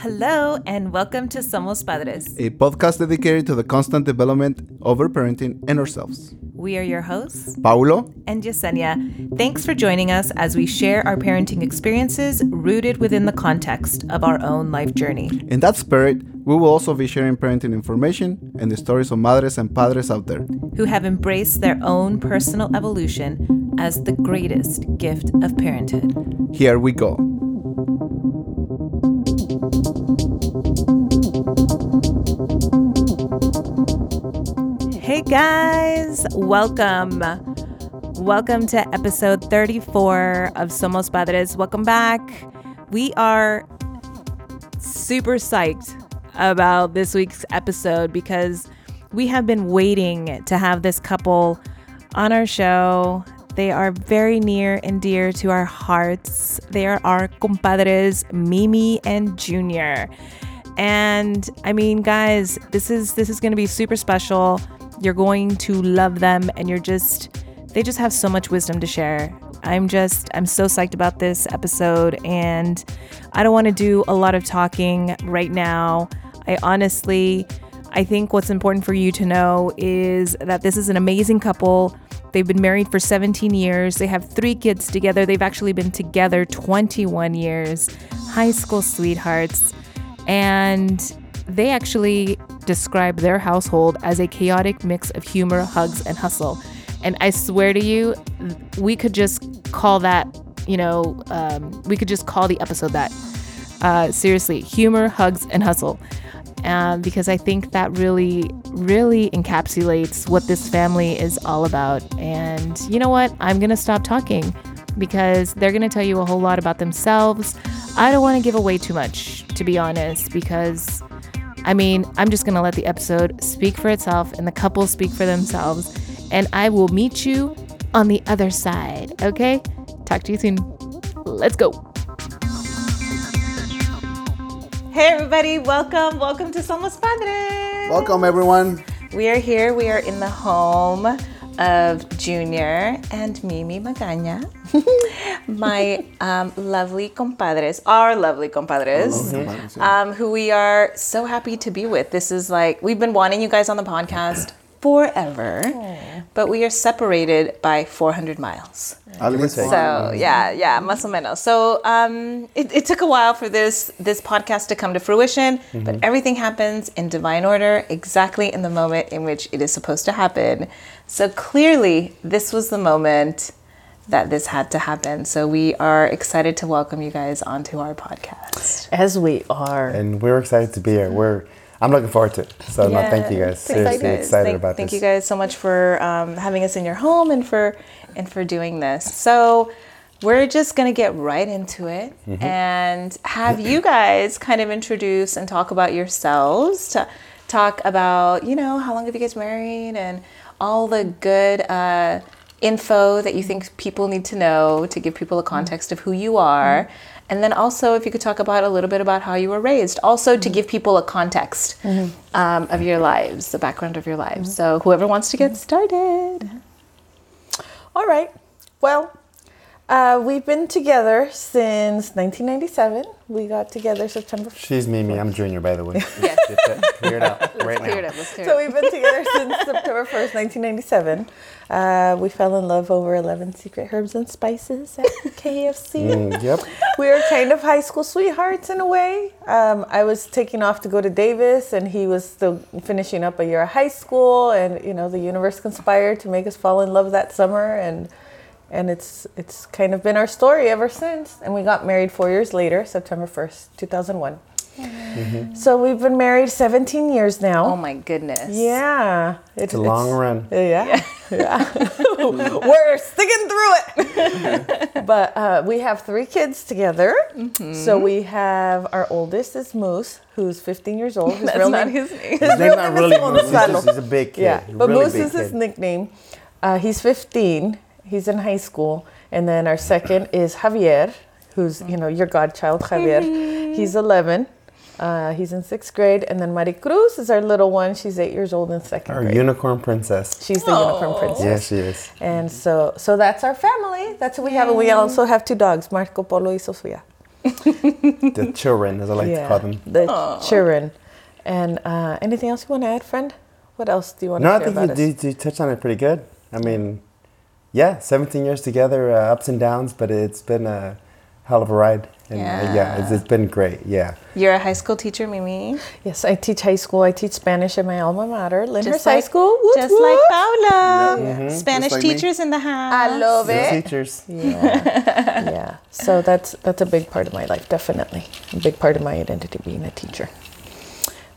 Hello, and welcome to Somos Padres. a podcast dedicated to the constant development of our parenting and ourselves. We are your hosts, Paulo, and Yesenia. Thanks for joining us as we share our parenting experiences rooted within the context of our own life journey. in that spirit, we will also be sharing parenting information and the stories of madres and padres out there. who have embraced their own personal evolution as the greatest gift of parenthood. Here we go. Guys, welcome. Welcome to episode 34 of Somos Padres. Welcome back. We are super psyched about this week's episode because we have been waiting to have this couple on our show. They are very near and dear to our hearts. They are our compadres, Mimi and Junior. And I mean, guys, this is this is going to be super special. You're going to love them and you're just they just have so much wisdom to share. I'm just I'm so psyched about this episode and I don't want to do a lot of talking right now. I honestly I think what's important for you to know is that this is an amazing couple. They've been married for 17 years. They have 3 kids together. They've actually been together 21 years. High school sweethearts and they actually describe their household as a chaotic mix of humor, hugs, and hustle. And I swear to you, we could just call that, you know, um, we could just call the episode that. Uh, seriously, humor, hugs, and hustle. Um, because I think that really, really encapsulates what this family is all about. And you know what? I'm going to stop talking because they're going to tell you a whole lot about themselves. I don't want to give away too much, to be honest, because I mean, I'm just going to let the episode speak for itself and the couple speak for themselves. And I will meet you on the other side, okay? Talk to you soon. Let's go. Hey, everybody, welcome. Welcome to Somos Padres. Welcome, everyone. We are here. We are in the home of Junior and Mimi Magaña, my um, lovely compadres, our lovely compadres, um, who we are so happy to be with. This is like, we've been wanting you guys on the podcast forever, but we are separated by 400 miles. Algo So yeah, yeah, más o menos. So um, it, it took a while for this this podcast to come to fruition, but everything happens in divine order, exactly in the moment in which it is supposed to happen. So clearly, this was the moment that this had to happen. So we are excited to welcome you guys onto our podcast. As we are. and we're excited to be here. We're I'm looking forward to it. So no, thank you guys. Thank Seriously guys. excited thank, about thank this. Thank you guys so much for um, having us in your home and for and for doing this. So we're just gonna get right into it Mm-hmm. and have you guys kind of introduce and talk about yourselves. To talk about you know how long have you guys married and all the good uh, info that you think people need to know to give people a mm-hmm. context of who you are. Mm-hmm. And then also, if you could talk about a little bit about how you were raised, also to mm-hmm. give people a context um, of your lives, the background of your lives. So, whoever wants to get started. All right. Well, uh, we've been together since 1997. We got together September. She's Mimi. I'm Junior, by the way. Yes. Get that cleared out right Clear it now. up. Let's clear So it up. we've been together since September 1st, 1997. Uh, we fell in love over 11 secret herbs and spices at KFC. Mm, yep. we were kind of high school sweethearts in a way. Um, I was taking off to go to Davis, and he was still finishing up a year of high school. And you know, the universe conspired to make us fall in love that summer, and and it's it's kind of been our story ever since. And we got married four years later, September first, two thousand one. So we've been married 17 years now. Oh my goodness. Yeah, It's a long run. yeah, yeah. We're sticking through it. but uh, we have three kids together. Mm-hmm. So we have our oldest is Moose, who's 15 years old. His That's real not name- his name. His name's real not is really Moose. He's, just, he's a big kid. Yeah, but really Moose big is his nickname. Uh, he's 15. He's in high school, and then our second is Javier, who's you know your godchild Javier. He's 11. Uh, he's in sixth grade, and then Maricruz is our little one. She's eight years old in second Our grade. unicorn princess. She's the unicorn princess. Yes, she is. And so, so that's our family. That's what we have. And we also have two dogs, Marco Polo y Sofia. the children, as I like to call them. the children. And uh, anything else you want to add, friend? What else do you want No, to I think you, us? you, you touched on it pretty good. I mean, yeah, 17 years together, uh, ups and downs, but it's been a hell of a ride. And uh, yeah, it's, it's been great. Yeah. You're a high school teacher, Mimi. Yes, I teach high school. I teach Spanish at my alma mater, Lindhurst Just High School. Woot Just woot. like Paula. Yeah. Spanish Just like me. teachers in the house. I love The it. teachers. Yeah, yeah. So that's that's a big part of my life, definitely. A big part of my identity being a teacher.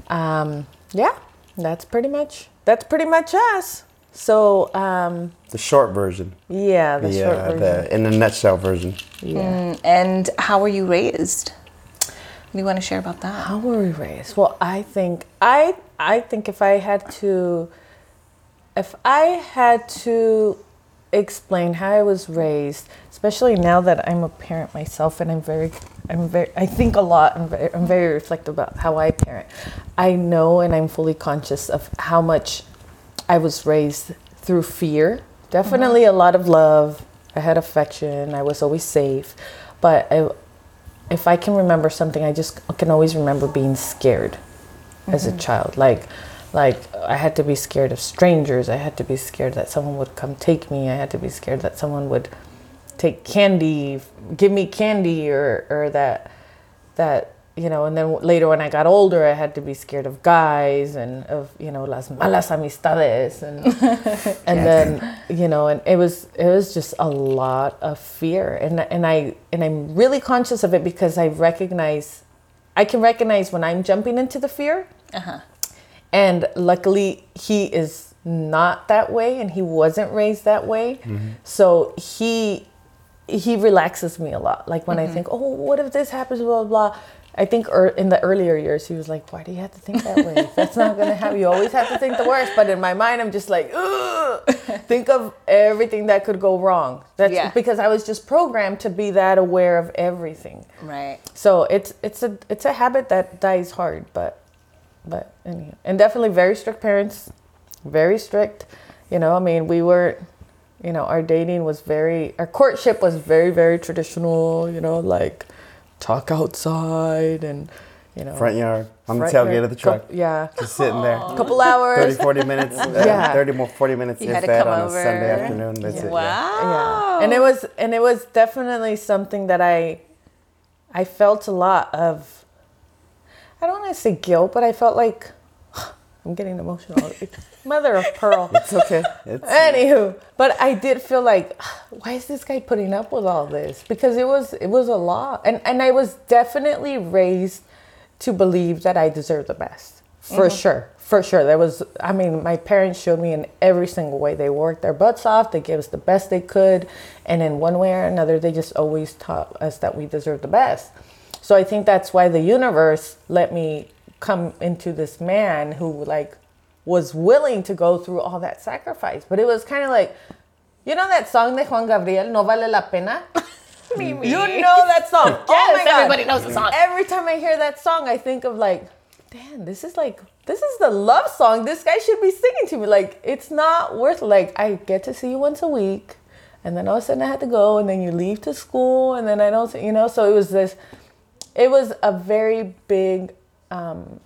Um, yeah, that's pretty much that's pretty much us. So um, The short version. yeah, the The, short version. the in a nutshell version. yeah. And how were you raised? What do you want to share about that? How were we raised? Well, I think I I think if I had to if I had to explain how I was raised, especially now that I'm a parent myself and I'm very I'm very I think a lot I'm very, I'm very reflective about how I parent. I know and I'm fully conscious of how much I was raised through fear. Mm-hmm. Definitely a lot of love. I had affection. I was always safe. But I, if I can remember something, I just can always remember being scared as a mm-hmm. child. Like, like I had to be scared of strangers. I had to be scared that someone would come take me. I had to be scared that someone would take candy, give me candy, or or that that you know. And then later when I got older, I had to be scared of guys and of you know las malas amistades and and then you know and it was it was just a lot of fear. And and I and I'm really conscious of it because I recognize I can recognize when I'm jumping into the fear. Uh-huh. And luckily he is not that way and he wasn't raised that way. Mm-hmm. So he he relaxes me a lot. Like when I mm-hmm. think oh what if this happens? blah blah blah I think er, in the earlier years he was like why do you have to think that way that's not gonna happen you always have to think the worst but in my mind I'm just like Ugh! think of everything that could go wrong that's Yeah. because I was just programmed to be that aware of everything Right. so it's it's a it's a habit that dies hard, but but anyhow. and definitely very strict parents, very strict. You know, I mean, we were, you know, our dating was very, our courtship was very very traditional. You know, like talk outside and you know Front yard, on the tailgate yard, of the truck. cou- yeah, Just sitting there. a couple hours. 30, 40 minutes. uh, Yeah. 30 more, 40 minutes You if had to that come on a over. Sunday afternoon. That's it. yeah. Wow. Yeah. And it was and it was definitely something that I I felt a lot of I don't want to say guilt, but I felt like I'm getting emotional. Mother of pearl. It's okay. It's, Anywho, but I did feel like, why is this guy putting up with all this? Because it was it was a lot, and and I was definitely raised to believe that I deserve the best, for mm-hmm. sure, for sure. There was, I mean, my parents showed me in every single way. They worked their butts off. They gave us the best they could, and in one way or another, they just always taught us that we deserve the best. So I think that's why the universe let me come into this man who like was willing to go through all that sacrifice. But it was kind of like, you know that song de Juan Gabriel, No Vale la Pena? You know that song. oh my God. everybody knows the song. Every time I hear that song, I think of like, damn, this is like, this is the love song this guy should be singing to me. Like, it's not worth like I get to see you once a week, and then all of a sudden I had to go, and then you leave to school, and then I don't, you know. So it was this, it was a very big, um,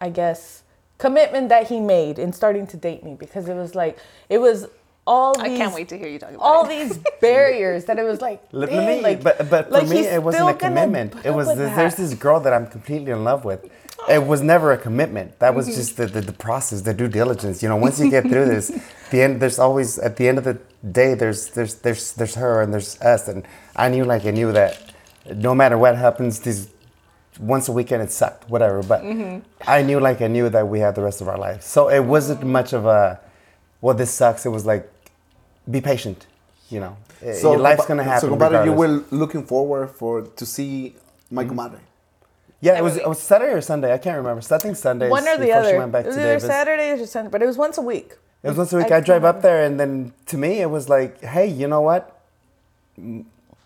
I guess, commitment that he made in starting to date me because it was like it was all these I can't wait to hear you talk about all it. these barriers that it was like, Let damn, me, like but but for like me, it wasn't a commitment. It was with there's that. this girl that I'm completely in love with. It was never a commitment. That Mm-hmm. was just the, the, the process, the due diligence. You know, once you get through this, the end. There's always at the end of the day. There's there's there's there's her and there's us, and I knew like I knew that no matter what happens, these once a weekend it sucked, whatever. But Mm-hmm. I knew like I knew that we had the rest of our life. So it wasn't much of a well, this sucks. It was like be patient. You know, So your life's gonna happen. So, compadre, you were looking forward for to see my comadre. Yeah, it was, it was Saturday or Sunday. I can't remember. So I think Sunday. one or the other. She went back it was to either Davis. Saturday or Sunday, but it was once a week. It was once a week. I I, drive can't up there, and then to me, it was like, hey, you know what? It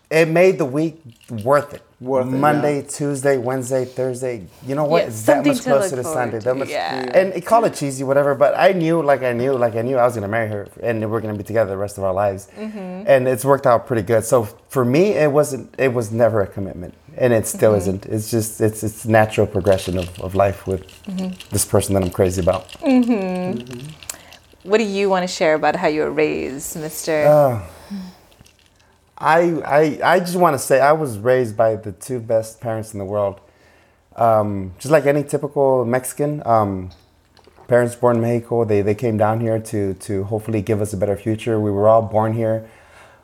it made the week worth it. Worth it, Monday, yeah. Tuesday, Wednesday, Thursday. You know what? Yeah, it's that something much to closer look to forward Sunday. to, That much, yeah. And it- call it cheesy, whatever. But I knew, like I knew, like I knew, I was gonna marry her, and we're gonna be together the rest of our lives. Mm-hmm. And it's worked out pretty good. So for me, it wasn't. It was never a commitment, and it still Mm-hmm. isn't. It's just it's it's natural progression of, of life with Mm-hmm. this person that I'm crazy about. What do you want to share about how you were raised, Mr. Uh, I, I, I just want to say I was raised by the two best parents in the world. Um, just like any typical Mexican, um, parents born in Mexico, they, they came down here to, to hopefully give us a better future. We were all born here.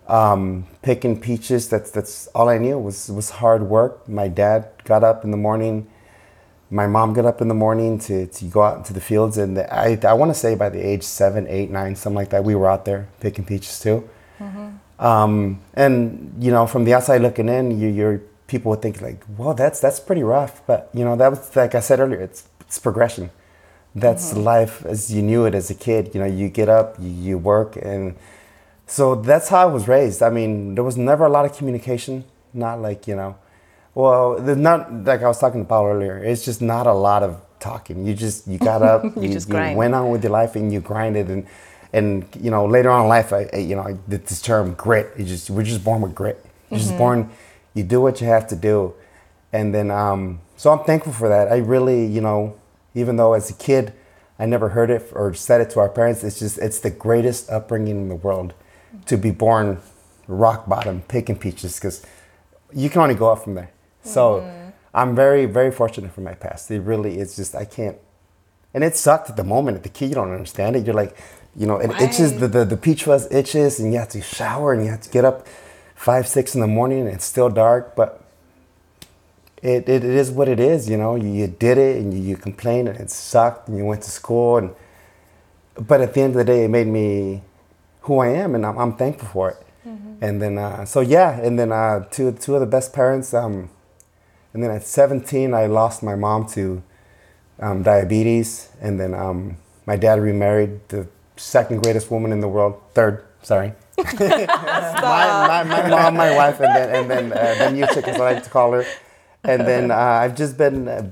Um, picking peaches, that's, that's all I knew was, was hard work. My dad got up in the morning. My mom got up in the morning to, to go out into the fields. And I, I want to say by the age seven, eight, nine, something like that, we were out there picking peaches too. Um, and you know, from the outside looking in, you, you're people would think like, "Well, that's that's pretty rough." But you know, that was like I said earlier, it's it's progression. That's life as you knew it as a kid. You know, you get up, you, you work, and so that's how I was raised. I mean, there was never a lot of communication. Not like you know, well, there's not like I was talking to Paul earlier. It's just not a lot of talking. You just you got up, you, just grind. went on with your life, and you grinded and and you know later on in life I, I you know I did this term grit. You just we're just born with grit. You're just born you do what you have to do. And then um so I'm thankful for that. I really you know even though as a kid I never heard it or said it to our parents it's just it's the greatest upbringing in the world to be born rock bottom picking peaches because you can only go up from there. So I'm very very fortunate for my past. It really is just I can't and it sucked at the moment. At the kid, you don't understand it. You're like, you know, it itches. The, the the peach fuzz itches, and you have to shower, and you have to get up five six in the morning, and it's still dark. But it, it, it is what it is. You know, you, you did it, and you, you complained, and it sucked, and you went to school, and but at the end of the day, it made me who I am, and I'm, I'm thankful for it. And then, uh, so yeah, and then uh, two two of the best parents. Um, and then at 17, I lost my mom to um, diabetes, and then um, my dad remarried the second greatest woman in the world, third, sorry. my, my, my mom, my wife, and then and then uh, then you chick, as I like to call her. And then uh, I've just been uh,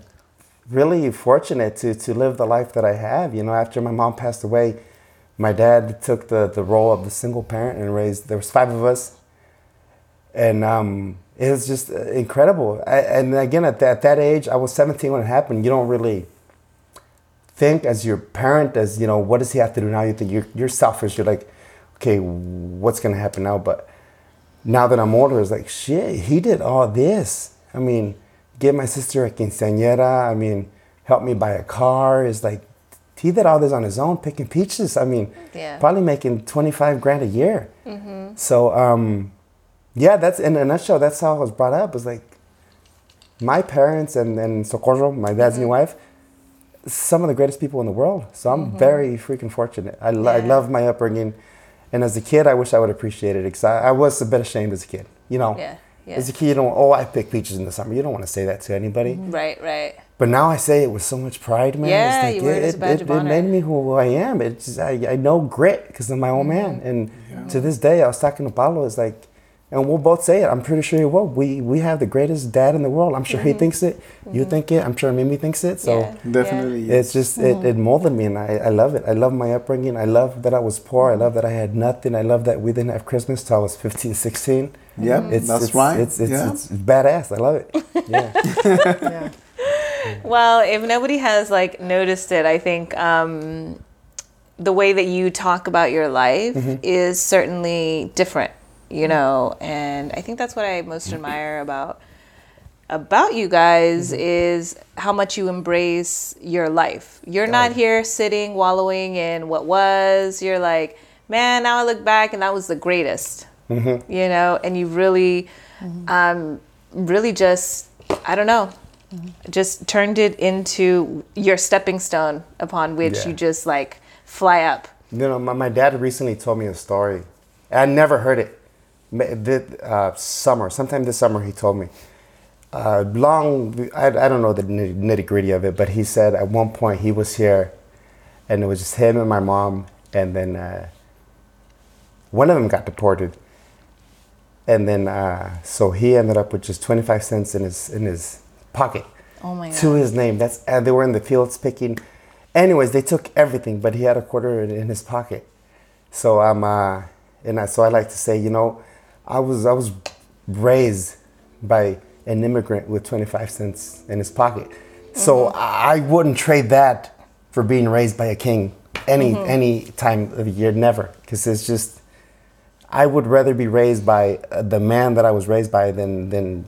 really fortunate to to live the life that I have. You know, after my mom passed away, my dad took the the role of the single parent and raised. There was five of us, and um, it was just uh, incredible. I, and again, at that, at that age, I was 17 when it happened. You don't really think as your parent as you know what does he have to do now? You think you're, you're selfish. You're like okay what's to happen now? But now that i'm older it's like shit he did all this. I mean get my sister a quinceañera. I mean help me buy a car. Is like he did all this on his own picking peaches. I mean Yeah. probably making 25 grand a year. Mhm. so um yeah that's in a nutshell that's how i was brought up. It's like my parents and then socorro my dad's new wife some of the greatest people in the world. So I'm very freaking fortunate. I, lo- I love my upbringing. And as a kid, I wish I would appreciate it because I, I was a bit ashamed as a kid. You know, Yeah, yeah. as a kid, you don't, oh, I pick peaches in the summer. You don't want to say that to anybody. Right, right. But now I say it with so much pride, man. Yeah, It's you it badge it, of it made me who I am. It's just, I, I know grit because I'm my old Mm-hmm. man. And to this day, I was talking to Paulo. It's like, and we'll both say it. I'm pretty sure he will. We we have the greatest dad in the world. I'm sure he thinks it. You think it. I'm sure Mimi thinks it. So. Mm-hmm. Yeah. Definitely. yes. It's just it, it molded me, and I, I love it. I love my upbringing. I love that I was poor. I love that I had nothing. I love that we didn't have Christmas till I was 15, 16. Yep, It's, that's it's, right. It's it's, yeah. it's badass. I love it. Yeah. Yeah. Well, if nobody has like noticed it, I think um, the way that you talk about your life is certainly different, you know, and I think that's what I most admire about about you guys mm-hmm. is how much you embrace your life. You're not here sitting wallowing in what was. You're like, man, now I look back and that was the greatest, mm-hmm. you know, and you really, mm-hmm. um, really just, I don't know, just turned it into your stepping stone upon which Yeah. you just like fly up. You know, my, my dad recently told me a story. I never heard it. The uh, summer, sometime this summer, he told me. Uh, long, I, I don't know the nitty gritty of it, but he said at one point he was here, and it was just him and my mom, and then uh, one of them got deported. and then uh, so he ended up with just 25 cents in his in his pocket Oh my to his name. That's and they were in the fields picking. Anyways, they took everything, but he had a quarter in, in his pocket. So I'm uh, and I, so I like to say, you know, I was I was raised by an immigrant with 25 cents in his pocket. So mm-hmm. I wouldn't trade that for being raised by a king any mm-hmm. any time of the year, never, because it's just I would rather be raised by uh, the man that I was raised by than than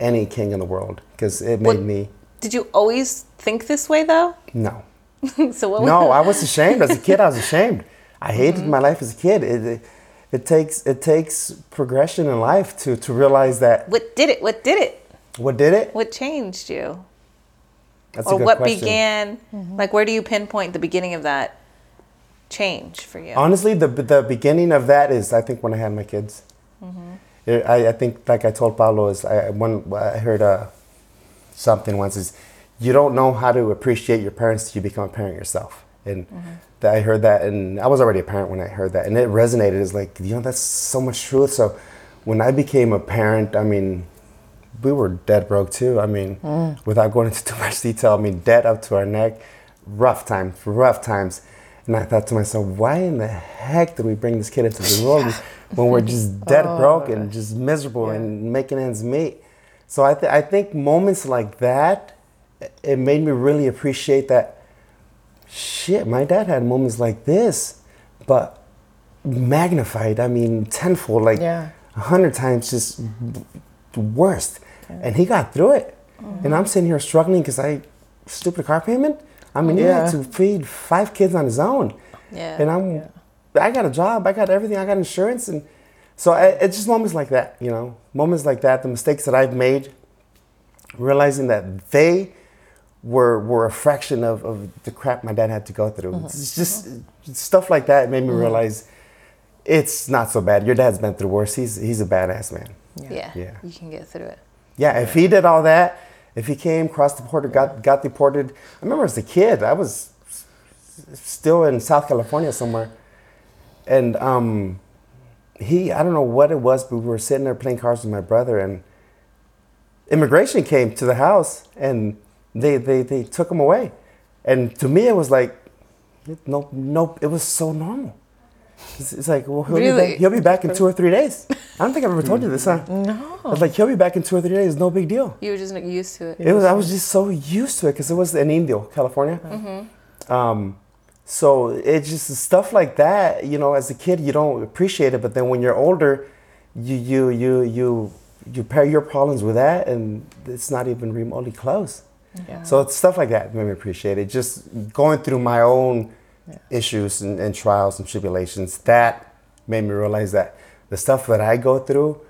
any king in the world. Because it made What- me Did you always think this way though? no. So what? no I was ashamed. As a kid I was ashamed. I hated mm-hmm. my life as a kid. It, it, it takes it takes progression in life to to realize that What did it? What did it? what did it What changed you? that's or a good what question. began? Mm-hmm. Like, where do you pinpoint the beginning of that change for you? Honestly, the the beginning of that is I think when I had my kids. Mm-hmm. It- I, I think like I told Pablo is I when I heard uh, something once is you don't know how to appreciate your parents till you become a parent yourself, and mm-hmm. That I heard that and I was already a parent when I heard that and it resonated. It's like you know that's so much truth. So when I became a parent, I mean. We were dead broke too. I mean, mm. without going into too much detail, I mean, dead up to our neck, rough times, rough times. And I thought to myself, why in the heck did we bring this kid into the world when we're just dead oh. broke and just miserable and making ends meet? So I, th- I think moments like that, it made me really appreciate that. Shit, my dad had moments like this, but magnified. I mean, tenfold, like Yeah. a hundred times, just the worst. And he got through it. And I'm sitting here struggling because I stupid car payment. I mean, he had to feed five kids on his own. Yeah. And I'm, I got a job, I got everything, I got insurance, and so I, it's just moments like that, you know, moments like that, the mistakes that I've made, realizing that they were were a fraction of, of the crap my dad had to go through. It's just stuff like that made me realize it's not so bad. Your dad's been through worse. He's he's a badass man. yeah. Yeah. yeah. You can get through it. Yeah, if he did all that, if he came, crossed the border, got got deported. I remember as a kid, I was still in South California somewhere, and um, he I don't know what it was, but we were sitting there playing cards with my brother, and immigration came to the house, and they they they took him away, and to me it was like, no no, it was so normal. It's, it's like, well, he'll, be back, he'll be back in two or three days. I don't think I've ever told you this, huh? No. I was like, he'll be back in two or three days. No big deal. You were just like, used to it. It was. I was just so used to it because it was in Indio, California. Mm-hmm. Um, so it's just stuff like that. You know, as a kid, you don't appreciate it, but then when you're older, you you you you you pair your problems with that, and it's not even remotely close. Yeah. So it's stuff like that made me appreciate it. Just going through my own issues and, and trials and tribulations that made me realize that the stuff that I go through,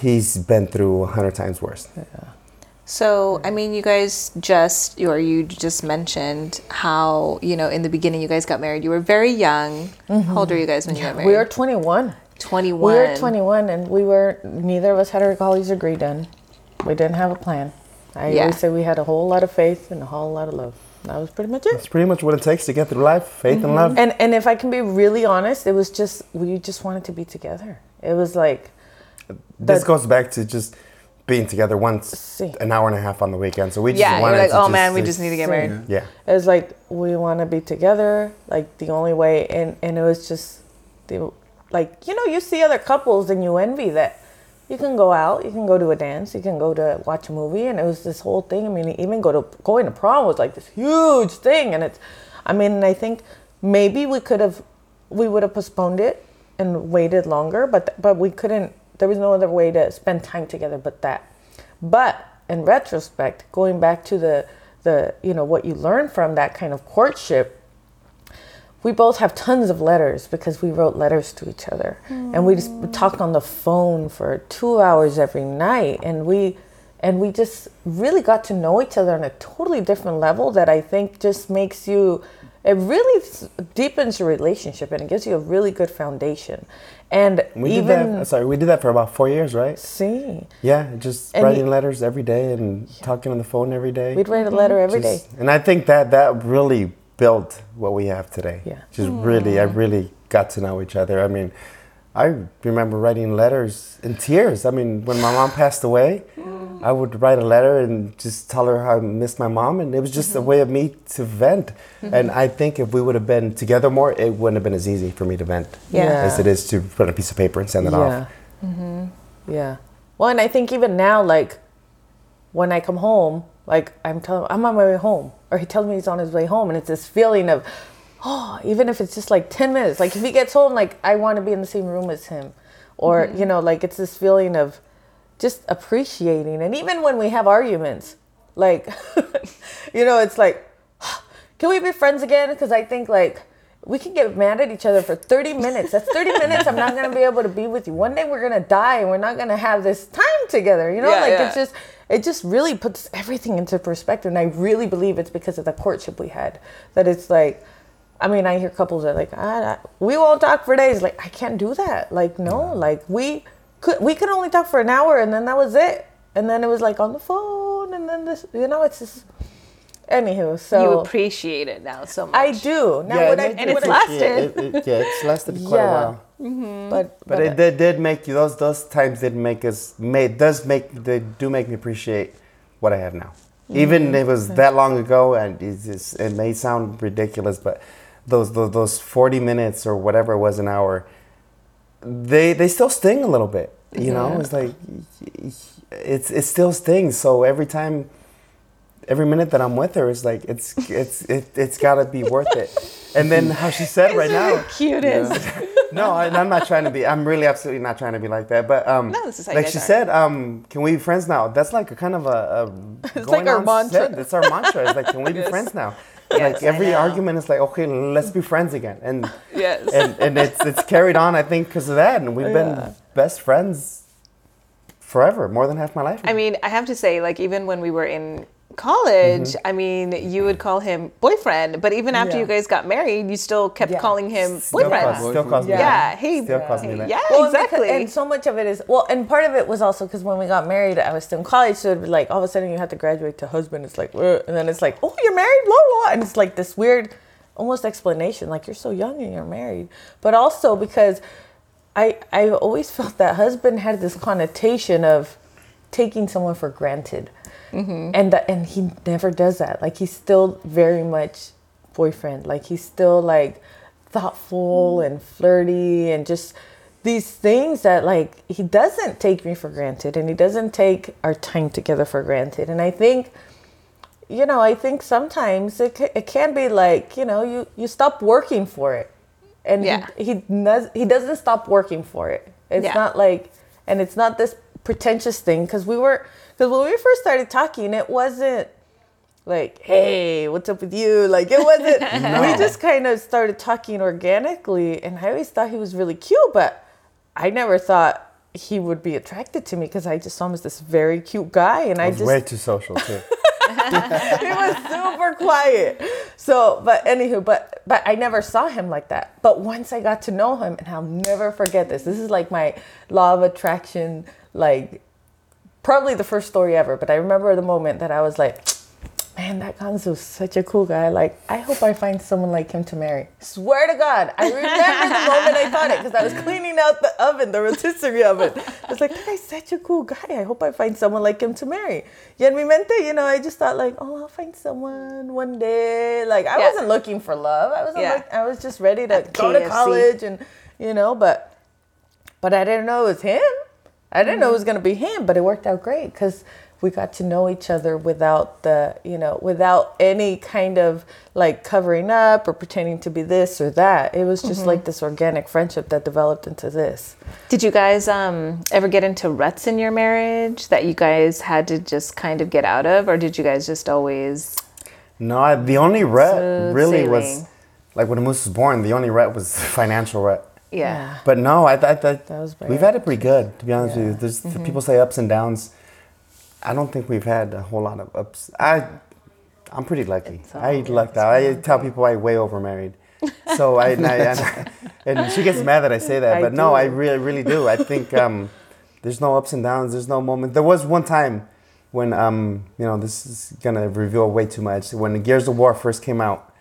he's been through a hundred times worse. Yeah. So, I mean, you guys just, or you just mentioned how, you know, in the beginning you guys got married. You were very young. How old mm-hmm. are you guys when you got married? We were 21. 21. We were 21 and we were, neither of us had our college degree done. We didn't have a plan. I Yeah. always say we had a whole lot of faith and a whole lot of love. That was pretty much it. That's pretty much what it takes to get through life faith and mm-hmm. love. And and if I can be really honest, it was just we just wanted to be together. It was like this that- goes back to just being together once See. an hour and a half on the weekend. So we just Yeah, you're wanted like, to oh man, we just need to get see. married. Yeah. it was like we want to be together. Like the only way, and and it was just the like you know you see other couples and you envy that. You can go out, you can go to a dance, you can go to watch a movie, and it was this whole thing. I mean, even go to going to prom was like this huge thing, and it's. I mean, I think maybe we could have, we would have postponed it and waited longer, but but we couldn't. There was no other way to spend time together but that. But in retrospect, going back to the the you know what you learn from that kind of courtship, we both have tons of letters because we wrote letters to each other, and we just talked on the phone for two hours every night, and we and we just really got to know each other on a totally different level that I think just makes you. It really deepens your relationship and it gives you a really good foundation. And We even did that. Uh, sorry, we did that for about four years, right? see, Yeah, just And writing he- letters every day and talking on the phone every day. we'd write a letter every day. Just- And I think that that really built what we have today. Yeah. Just really, I mm. really got to know each other. I mean, I remember writing letters in tears. I mean, when my mom passed away, mm. I would write a letter and just tell her how I missed my mom, and it was just a mm-hmm. way of me to vent. Mm-hmm. And I think if we would have been together more, it wouldn't have been as easy for me to vent Yeah. as it is to put a piece of paper and send it off. Yeah. Yeah. Well, and I think even now, like when I come home, like I'm telling, I'm on my way home, or he tells me he's on his way home, and it's this feeling of, oh, even if it's just like ten minutes, like if he gets home, like I want to be in the same room as him, or mm-hmm. you know, like it's this feeling of just appreciating, and even when we have arguments, like, you know, it's like, can we be friends again? Because I think like we can get mad at each other for 30 minutes. That's 30 minutes I'm not going to be able to be with you. One day we're going to die and we're not going to have this time together. You know, Yeah, like yeah. it's just it just really puts everything into perspective and I really believe it's because of the courtship we had that it's like I mean, I hear couples are like, ah, we won't talk for days. Like, I can't do that. Like, no, like we could, we could only talk for an hour, and then that was it. And then it was like on the phone, and then this, you know, it's just. Anywho, so you appreciate it now so much. I do. Now, Yeah, would it I, makes- And it's lasted. Yeah, it, it- yeah, it's lasted quite Yeah. a while. Mm-hmm. but But it did, did make you those those times did make us made does make they do make me appreciate what I have now. Mm-hmm. Even if it was that long ago, and it's just, it may sound ridiculous, but those, those those forty minutes or whatever it was an hour, they they still sting a little bit. You know, it's like it's it still stings. So every time, every minute that I'm with her, is like it's it's it, it's got to be worth it. And then how she said right now, Cutest. no, I, I'm not trying to be. I'm really absolutely not trying to be like that. But um, No, this is how like she are. said, um, can we be friends now? That's like a kind of a, a It's going like our mantra. set. That's our mantra. It's like, can we be friends now? Yes, like every argument is like, okay, let's be friends again. And Yes. and, and it's it's carried on. I think because of that, and we've Yeah. been best friends forever, more than half my life. I mean, I have to say, like, even when we were in college, Mm-hmm. I mean, you would call him boyfriend, but even after Yeah. you guys got married, you still kept Yeah. calling him still boyfriend. calls, still calls me Yeah. yeah. Hey. Still calls me that. Yeah. Well, and exactly. And so much of it is well, and part of it was also because when we got married, I was still in college, so it'd be like all of a sudden you have to graduate to husband. It's like, "Ugh," and then it's like, oh, you're married, blah blah, and it's like this weird, almost explanation, like you're so young and you're married, but also because I I always felt that husband had this connotation of taking someone for granted, Mm-hmm. and that and he never does that. Like he's still very much boyfriend. Like he's still like thoughtful mm-hmm. and flirty and just these things that like he doesn't take me for granted and he doesn't take our time together for granted. And I think you know, I think sometimes it, ca- it can be like, you know, you, you stop working for it. And Yeah. he, he, does, he doesn't stop working for it. It's Yeah. not like, and it's not this pretentious thing because we were, because when we first started talking, it wasn't like, hey, what's up with you? Like, it wasn't, we just kind of started talking organically. And I always thought he was really cute, but I never thought he would be attracted to me because I just saw him as this very cute guy. And I, I was just, way too social too. he was super quiet. So, but anywho, but but I never saw him like that. But once I got to know him, and I'll never forget this. This is like my law of attraction, like probably the first story ever. But I remember the moment that I was like, man, that Gonzo's such a cool guy. Like, I hope I find someone like him to marry. Swear to God, I remember the moment I thought it because I was cleaning out the oven, the rotisserie oven. I was like, that guy's such a cool guy. I hope I find someone like him to marry. Y en mi mente, you know, I just thought like, oh, I'll find someone one day. Like, I Yeah. wasn't looking for love. I wasn't. Yeah. Look, I was just ready to At go to college and, you know, but but I didn't know it was him. I didn't know it was gonna be him, but it worked out great because we got to know each other without the, you know, without any kind of like covering up or pretending to be this or that. It was just like this organic friendship that developed into this. Did you guys um, ever get into ruts in your marriage that you guys had to just kind of get out of, or did you guys just always? No, I, the only rut Smooth really was like when Moose was born. The only rut was financial rut. Yeah. But no, I thought that, That was we've had it pretty good. To be honest with you, there's the people say ups and downs. I don't think we've had a whole lot of ups. I, I'm pretty lucky. I yeah, lucked out. I tell people I way over married. So I, and, I, and, and she gets mad that I say that, I but no, do. I really, really do. I think um, there's no ups and downs. There's no moment. There was one time when um, you know this is gonna reveal way too much. When Gears of War first came out,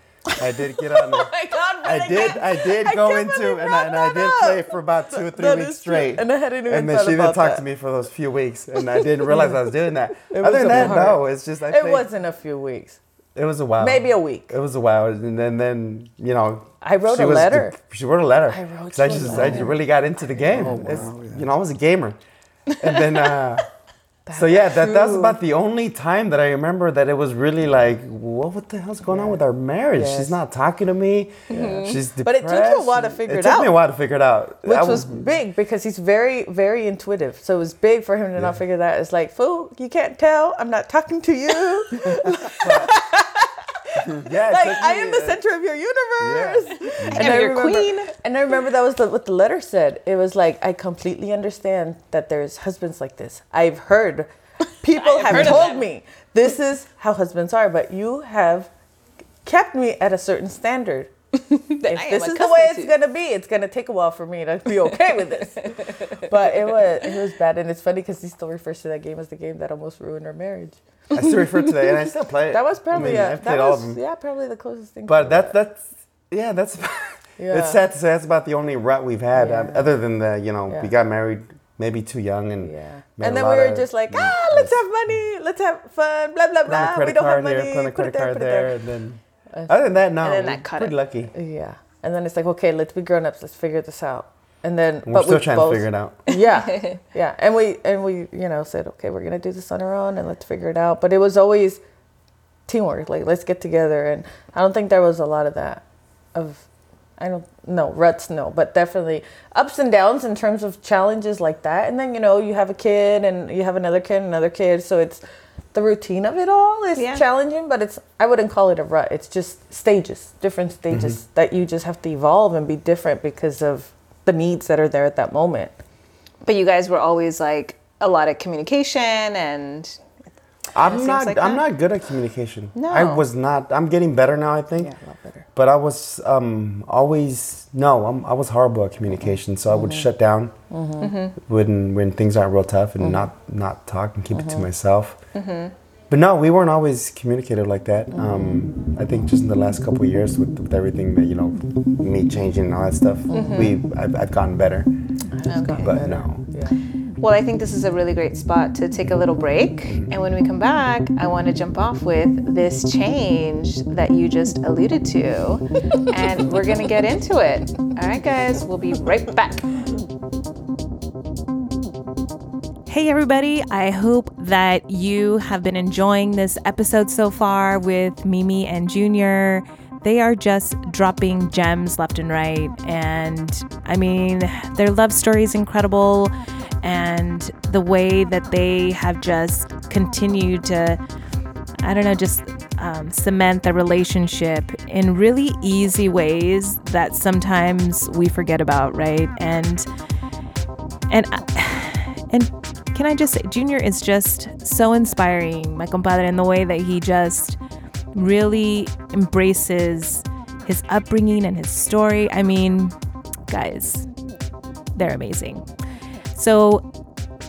I did get on. Oh my God, I did. I did I go can't into and I, and I did play for about two or three That weeks is true. straight. And I hadn't even And then she didn't talk that. to me for those few weeks, and I didn't realize I was doing that. was Other than that, hard. no. It's just I It played- wasn't a few weeks. It was a while. Maybe a week. It was a while, and then then you know. I wrote she a was- letter. She wrote a letter. I wrote. I you a just I just really got into the game. Oh, wow, yeah. You know, I was a gamer, and then. Uh, so yeah, that that's about the only time that I remember that it was really like, what, what the hell's going on with our marriage? Yes. She's not talking to me. Mm-hmm. She's depressed. But it took you a while to figure it It took me a out. while to figure it out. Which I was big because he's very, very intuitive. So it was big for him to not figure that. It's like, fool, you can't tell. I'm not talking to you. yeah. like I am the center of your universe. I'm I your remember, queen. And I remember that was the, what the letter said. It was like, I completely understand that there's husbands like this. I've heard people have have, heard told me this is how husbands are, but you have kept me at a certain standard. If this is the way it's to. gonna be, it's gonna take a while for me to be okay with this. but it was it was bad, and it's funny because he still refers to that game as the game that almost ruined our marriage. I still refer to that, and I still play it. That was probably I mean, a, I've played that all was of them. yeah probably the closest thing. But a that that's yeah, that's Yeah. it's sad to say that's about the only rut we've had, um, other than the you know Yeah. we got married maybe too young and Yeah. And then we were of- just like, ah, let's have money, let's have fun, blah blah put on a blah. We credit don't have card money. here, put on a put it credit card put it there, and then other than that, no, And then that cut pretty it. lucky. Yeah. And then it's like, okay, let's be grown ups. Let's figure this out. And then, We're but still we trying both, to figure it out. Yeah, yeah. And we and we, you know, said, okay, we're gonna do this on our own and let's figure it out. But it was always teamwork. Like, let's get together. And I don't think there was a lot of that. Of, I don't know ruts, no, but definitely ups and downs in terms of challenges like that. And then you know, you have a kid and you have another kid, another kid. So it's the routine of it all is Yeah. challenging, but it's I wouldn't call it a rut. It's just stages, different stages mm-hmm. that you just have to evolve and be different because of the needs that are there at that moment. But you guys were always like a lot of communication and I'm not. like I'm that. not good at communication. No. I was not. I'm getting better now. I think. Yeah, a lot better. But I was um, always no. I'm, I was horrible at communication, so I would Mm-hmm. shut down when when things aren't real tough and Mm-hmm. not not talk and keep it to myself. But no, we weren't always communicated like that. Mm-hmm. Um, I think just in the last couple of years with, with everything that you know, me changing and all that stuff, Mm-hmm. we I've, I've gotten better. okay. But no, Yeah. Well, I think this is a really great spot to take a little break. And when we come back, I want to jump off with this change that you just alluded to. and we're going to get into it. All right, guys, we'll be right back. Hey, everybody. I hope that you have been enjoying this episode so far with Mimi and Junior. They are just dropping gems left and right. And I mean, their love story is incredible. And the way that they have just continued to, I don't know, just um, cement the relationship in really easy ways that sometimes we forget about, right? And, and, and can I just say, Junior is just so inspiring, my compadre, in the way that he just really embraces his upbringing and his story. I mean, guys, they're amazing. So,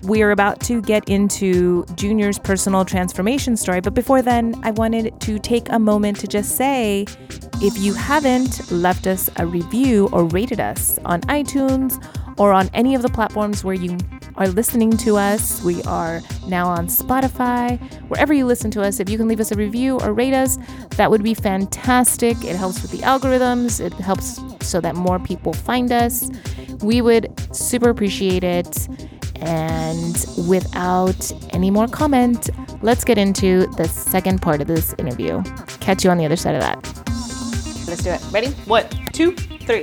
we are about to get into Junior's personal transformation story, but before then, I wanted to take a moment to just say if you haven't left us a review or rated us on iTunes or on any of the platforms where you are listening to us, we are now on Spotify. Wherever you listen to us, if you can leave us a review or rate us, that would be fantastic. It helps with the algorithms, it helps so that more people find us. We would super appreciate it. And without any more comment, let's get into the second part of this interview. Catch you on the other side of that. Let's do it. Ready? One, two, three.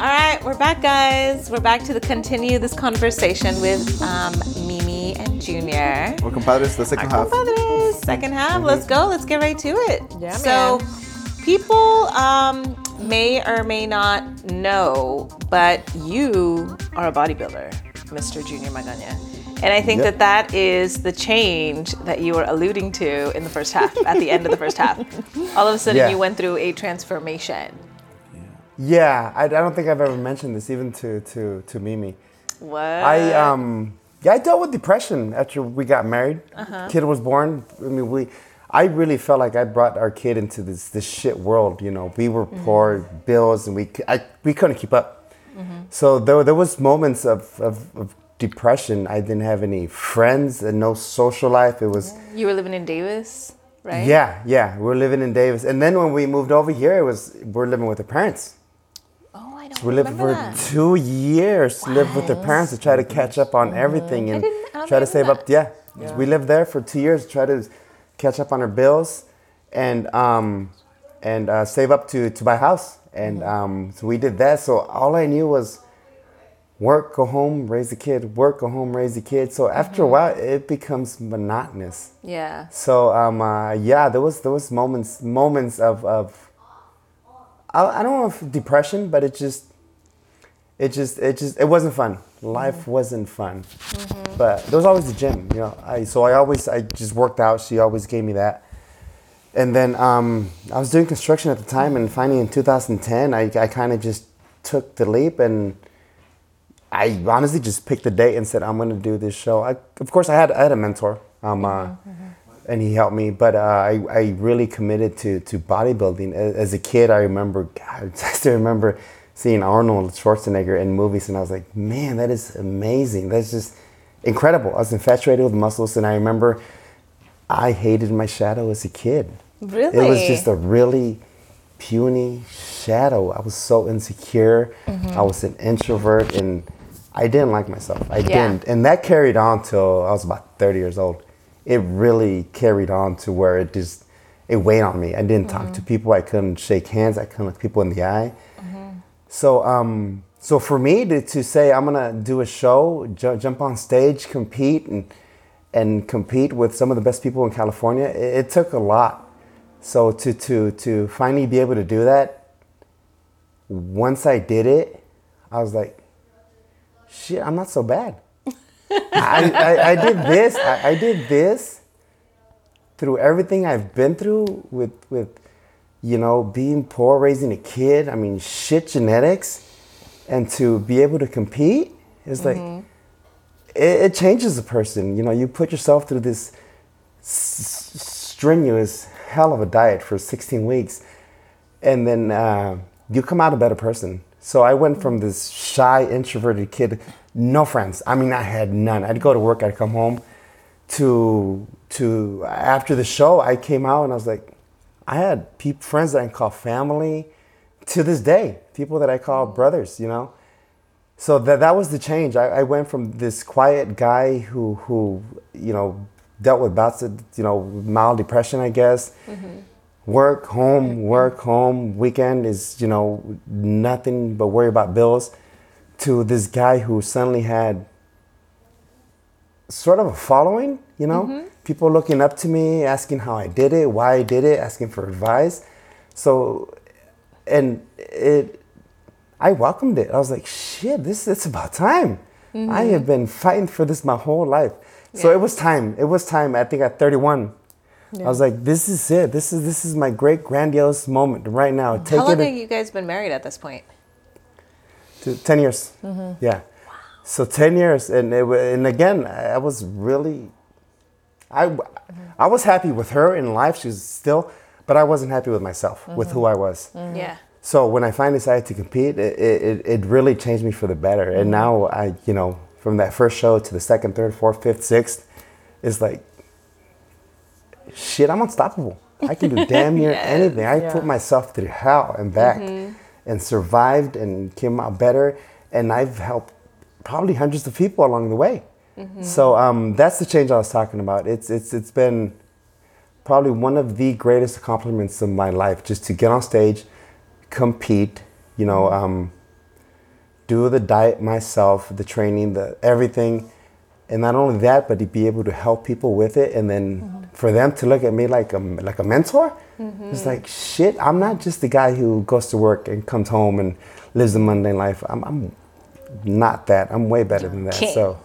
All right, we're back, guys. We're back to the continue this conversation with um, Mimi and Junior. Well, compadres, the second half. Compadres, second half. Let's go. Let's get right to it. Yeah, so, man. people um, may or may not know, but you are a bodybuilder, Mr. Junior Magaña. And I think Yep. that that is the change that you were alluding to in the first half, at the end of the first half. All of a sudden, Yeah. you went through a transformation. Yeah, I, I don't think I've ever mentioned this even to to to Mimi. What? I um yeah, I dealt with depression after we got married. Uh-huh. Kid was born. I mean, we I really felt like I brought our kid into this this shit world. You know, we were poor, bills, and we I, we couldn't keep up. So there there was moments of, of, of depression. I didn't have any friends and no social life. It was You were living in Davis, right? yeah, yeah. We're living in Davis, and then when we moved over here, it was we're living with our parents. I don't We lived for that. two years, lived with their parents to try to catch up on everything and didn't- I don't try to save that. up. Yeah. we lived there for two years, try to catch up on our bills, and um, and uh, save up to to buy a house. And um, so we did that. So all I knew was work, go home, raise a kid. Work, go home, raise a kid. So after a while, it becomes monotonous. Yeah. So um, uh, yeah, there was there was moments moments of of I, I don't know if depression, but it just it just it just it wasn't fun. Life wasn't fun. But there was always the gym, you know. I so I always I just worked out. She always gave me that. And then um, I was doing construction at the time, and finally in 2010, I, I kind of just took the leap and I honestly just picked a date and said I'm going to do this show. I, of course, I had I had a mentor, um, uh, and he helped me. But uh, I I really committed to to bodybuilding. As, a kid, I remember God, I still remember seeing Arnold Schwarzenegger in movies, and I was like, man, that is amazing. That's just incredible. I was infatuated with muscles, and I remember I hated my shadow as a kid. Really? It was just a really puny shadow. I was so insecure. I was an introvert and I didn't like myself. I Yeah. didn't. And that carried on till I was about 30 years old. It really carried on to where it just it weighed on me. I didn't talk to people. I couldn't shake hands. I couldn't look people in the eye. So um so for me to, to say I'm gonna do a show, ju- jump on stage, compete, and and compete with some of the best people in California, it, it took a lot. So to to to finally be able to do that, once I did it, I was like, shit, I'm not so bad. I, I, I did this. I, I did this through everything I've been through with with you know being poor, raising a kid. I mean, shit genetics, and to be able to compete is like it, it changes a person. You know, you put yourself through this s- s- strenuous hell of a diet for 16 weeks, and then uh, you come out a better person. So I went from this shy, introverted kid, no friends. I mean, I had none. I'd go to work, I'd come home. To to after the show, I came out and I was like, I had peop friends that I call family. To this day, people that I call mm. brothers. You know, so that that was the change. I, I went from this quiet guy who who you know dealt with bouts of you know mild depression, I guess. Mm-hmm. Work home, mm-hmm. work home. Weekend is you know nothing but worry about bills. To this guy who suddenly had sort of a following. You know, mm-hmm. people looking up to me, asking how I did it, why I did it, asking for advice. So, and it I welcomed it. I was like, shit, this it's about time. Mm-hmm. I have been fighting for this my whole life. So it was time. It was time. I think at 31. I was like, this is it. This is this is my great grandiose moment right now. Take How long it have you guys been married at this point? To 10 years. Mm-hmm. Yeah. So 10 years and it, and again, I I was really I mm-hmm. I was happy with her in life. She was still but I wasn't happy with myself, with who mm-hmm. I was. Yeah. So when I finally decided to compete, it, it, it really changed me for the better. And now I, you know, from that first show to the second, third, fourth, fifth, sixth, it's like, shit, I'm unstoppable. I can do damn near anything. I Yeah. put myself through hell and back and survived and came out better. And I've helped probably hundreds of people along the way. So um, that's the change I was talking about. It's, it's, it's been probably one of the greatest accomplishments of my life just to get on stage compete you know um, do the diet myself the training the everything and not only that but to be able to help people with it and then for them to look at me like a like a mentor. It's like shit i'm not just the guy who goes to work and comes home and lives a mundane life. I'm, I'm not that. I'm way better than that. King. so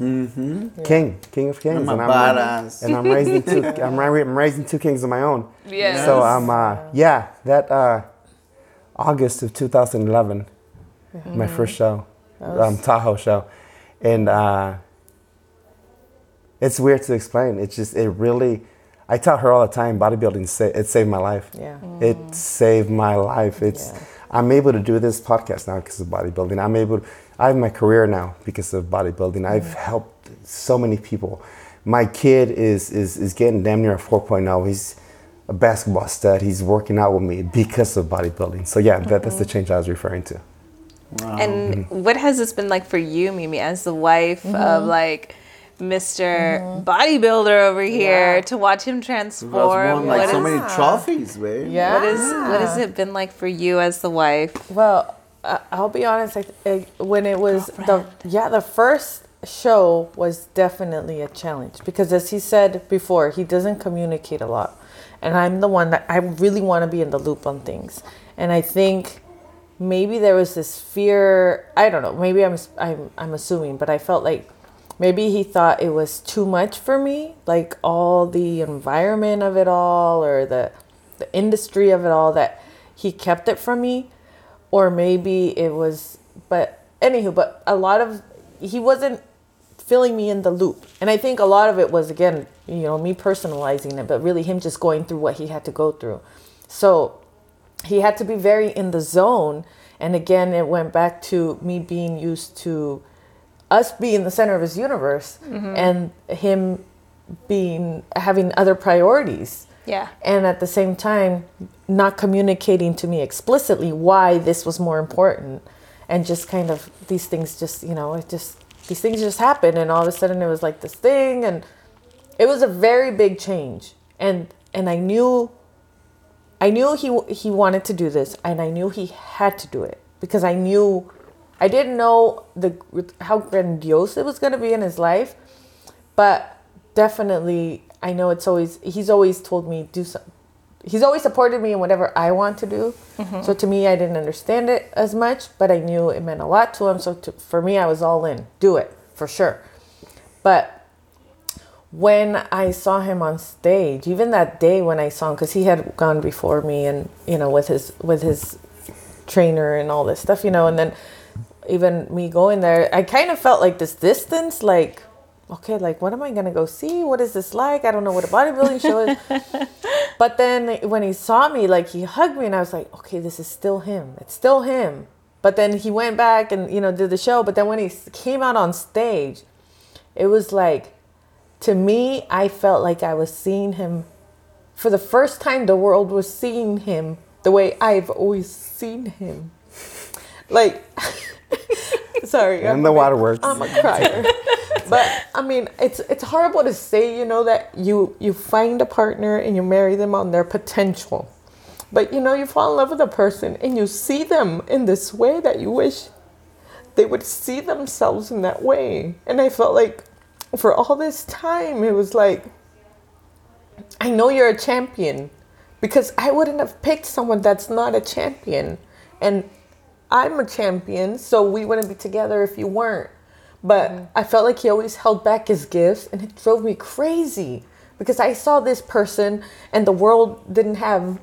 king. King of kings. I'm and, I'm, badass. and i'm raising two I'm, ra- I'm raising two kings of my own. Yes. so um, uh, yeah, that uh, August of 2011, my first show, um, Tahoe show, and uh, it's weird to explain. It's just it really, I tell her all the time, bodybuilding sa- it saved my life. Yeah. It saved my life. It's Yeah. I'm able to do this podcast now because of bodybuilding. I'm able. To, I have my career now because of bodybuilding. I've mm-hmm. helped so many people. My kid is is is getting damn near a 4.0. He's a basketball stud. He's working out with me because of bodybuilding. So yeah, that, that's the mm-hmm. change I was referring to. And mm-hmm. what has this been like for you, Mimi, as the wife of like mister Bodybuilder over here, Yeah. to watch him Who has transform? won like What so is- many trophies, man. Yeah. what is what has it been like for you as the wife? Well, uh, I'll be honest. I, I, when it was the yeah, the first show was definitely a challenge because, as he said before, he doesn't communicate a lot, and I'm the one that I really want to be in the loop on things, and I think maybe there was this fear. I don't know. Maybe I'm I'm I'm assuming, but I felt like maybe he thought it was too much for me, like all the environment of it all or the the industry of it all that he kept it from me. Or maybe it was but anywho but a lot of he wasn't filling me in the loop. And i think a lot of it was again you know me personalizing it but really him just going through what he had to go through. So he had to be very in the zone. And again it went back to me being used to us being the center of his universe mm-hmm. and him being having other priorities. Yeah. and at the same time not communicating to me explicitly why this was more important. And just kind of these things just you know it just these things just happen and all of a sudden it was like this thing. And it was a very big change. And and i knew i knew he he wanted to do this and i knew he had to do it because i knew i didn't know the how grandiose it was going to be in his life but definitely i know it's always he's always told me do some he's always supported me in whatever i want to do. Mm-hmm. So to me i didn't understand it as much but i knew it meant a lot to him. So to, for me i was all in. Do it for sure. But when i saw him on stage even that day when i saw him because he had gone before me and you know with his with his trainer and all this stuff you know and then even me going there i kind of felt like this distance like okay like what am i gonna go see? What is this like? I don't know what a bodybuilding show is. But then when he saw me like he hugged me and i was like okay this is still him. It's still him. But then he went back and you know did the show. But then when he came out on stage it was like to me i felt like i was seeing him. For the first time the world was seeing him the way i've always seen him. Like sorry I'm And the a waterworks. i'm a crier. But i mean it's it's horrible to say you know that you you find a partner and you marry them on their potential. But you know you fall in love with a person and you see them in this way that you wish they would see themselves in that way. And i felt like for all this time it was like i know you're a champion because i wouldn't have picked someone that's not a champion. And i'm a champion so we wouldn't be together if you weren't. But i felt like he always held back his gifts and it drove me crazy because i saw this person and the world didn't have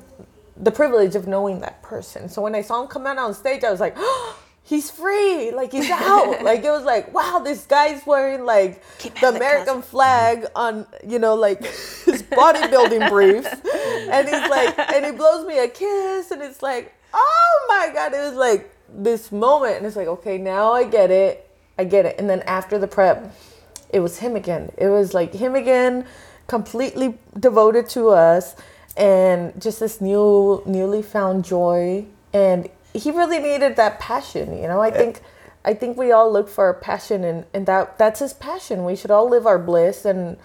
the privilege of knowing that person. So when i saw him come out on stage i was like he's free like he's out. Like it was like wow this guy's wearing like the american flag on you know like his bodybuilding briefs and he's like and he blows me a kiss and it's like oh my god it was like this moment and it's like okay now i get it. I get it. And then after the prep it was him again. It was like him again completely devoted to us and just this new newly found joy. And he really needed that passion you know? I think i think we all look for passion and, and that that's his passion. We should all live our bliss and